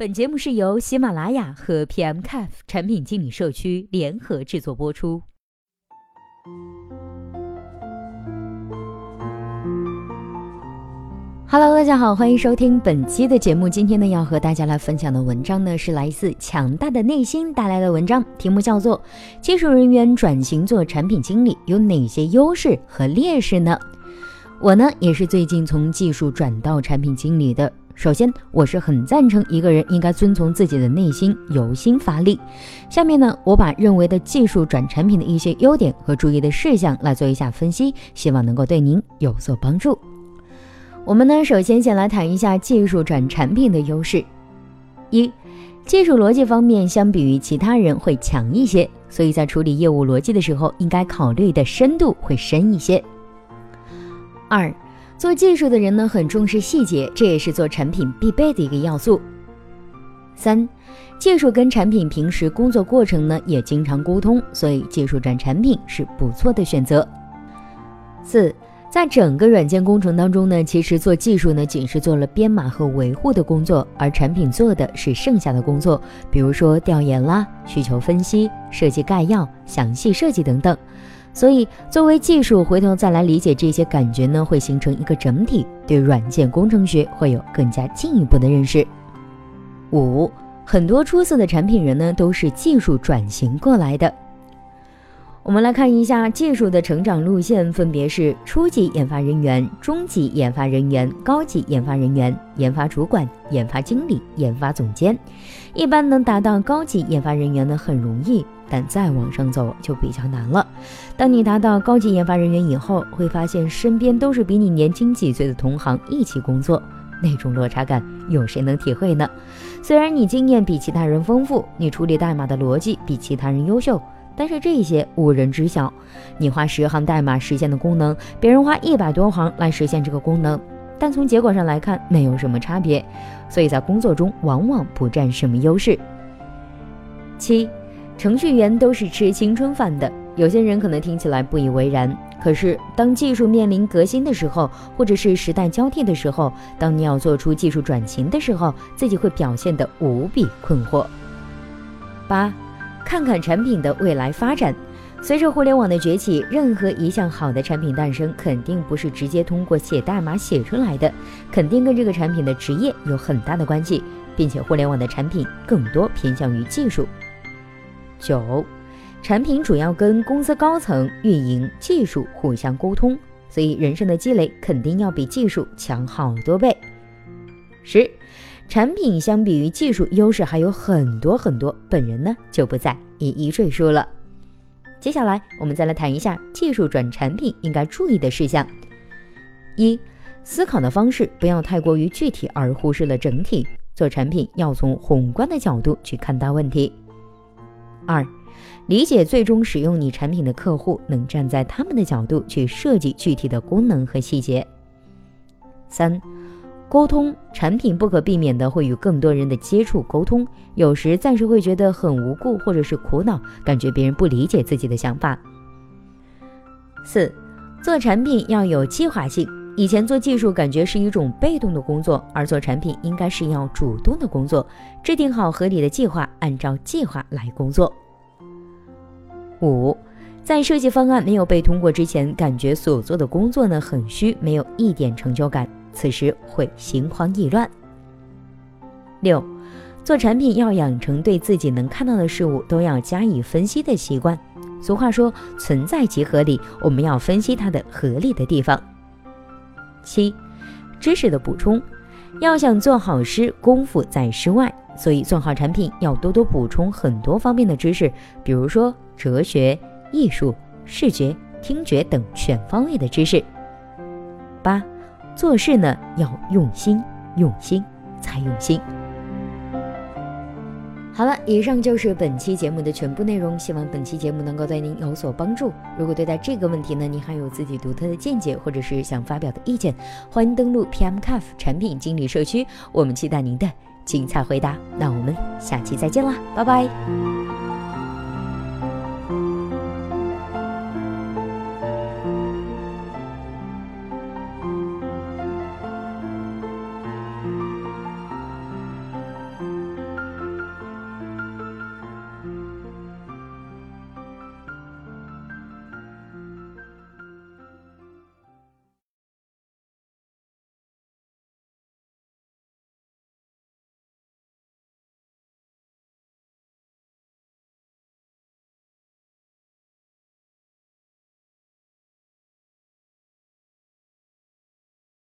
本节目是由喜马拉雅和 PMCAF 产品经理社区联合制作播出。Hello，大家好，欢迎收听本期的节目。今天呢，要和大家来分享的文章呢，是来自强大的内心带来的文章，题目叫做《技术人员转型做产品经理有哪些优势和劣势呢？》我呢，也是最近从技术转到产品经理的。首先，我是很赞成一个人应该遵从自己的内心，由心发力。下面呢，我把认为的技术转产品的一些优点和注意的事项来做一下分析，希望能够对您有所帮助。我们呢，首先先来谈一下技术转产品的优势。一，技术逻辑方面相比于其他人会强一些，所以在处理业务逻辑的时候，应该考虑的深度会深一些。二，做技术的人呢，很重视细节，这也是做产品必备的一个要素。三，技术跟产品平时工作过程呢，也经常沟通，所以技术转产品是不错的选择。四。在整个软件工程当中呢，其实做技术呢，仅是做了编码和维护的工作，而产品做的是剩下的工作，比如说调研啦、需求分析、设计概要、详细设计等等。所以，作为技术，回头再来理解这些感觉呢，会形成一个整体，对软件工程学会有更加进一步的认识。五，很多出色的产品人呢，都是技术转型过来的。我们来看一下技术的成长路线，分别是初级研发人员、中级研发人员、高级研发人员、研发主管、研发经理、研发总监。一般能达到高级研发人员呢，很容易，但再往上走就比较难了。当你达到高级研发人员以后，会发现身边都是比你年轻几岁的同行一起工作，那种落差感，有谁能体会呢？虽然你经验比其他人丰富，你处理代码的逻辑比其他人优秀。但是这些无人知晓，你花十行代码实现的功能，别人花一百多行来实现这个功能，但从结果上来看没有什么差别，所以在工作中往往不占什么优势。七，程序员都是吃青春饭的，有些人可能听起来不以为然，可是当技术面临革新的时候，或者是时代交替的时候，当你要做出技术转型的时候，自己会表现得无比困惑。八。看看产品的未来发展。随着互联网的崛起，任何一项好的产品诞生，肯定不是直接通过写代码写出来的，肯定跟这个产品的职业有很大的关系，并且互联网的产品更多偏向于技术。九，产品主要跟公司高层、运营、技术互相沟通，所以人生的积累肯定要比技术强好多倍。十。产品相比于技术优势还有很多很多，本人呢就不再一一赘述了。接下来我们再来谈一下技术转产品应该注意的事项：一、思考的方式不要太过于具体而忽视了整体，做产品要从宏观的角度去看待问题；二、理解最终使用你产品的客户，能站在他们的角度去设计具体的功能和细节；三。沟通产品不可避免的会与更多人的接触沟通，有时暂时会觉得很无故或者是苦恼，感觉别人不理解自己的想法。四，做产品要有计划性。以前做技术感觉是一种被动的工作，而做产品应该是要主动的工作。制定好合理的计划，按照计划来工作。五，在设计方案没有被通过之前，感觉所做的工作呢很虚，没有一点成就感。此时会心慌意乱。六，做产品要养成对自己能看到的事物都要加以分析的习惯。俗话说“存在即合理”，我们要分析它的合理的地方。七，知识的补充，要想做好诗，功夫在诗外，所以做好产品要多多补充很多方面的知识，比如说哲学、艺术、视觉、听觉等全方位的知识。八。做事呢要用心，用心才用心。好了，以上就是本期节目的全部内容，希望本期节目能够对您有所帮助。如果对待这个问题呢，您还有自己独特的见解，或者是想发表的意见，欢迎登录 PMCAF 产品经理社区，我们期待您的精彩回答。那我们下期再见啦，拜拜。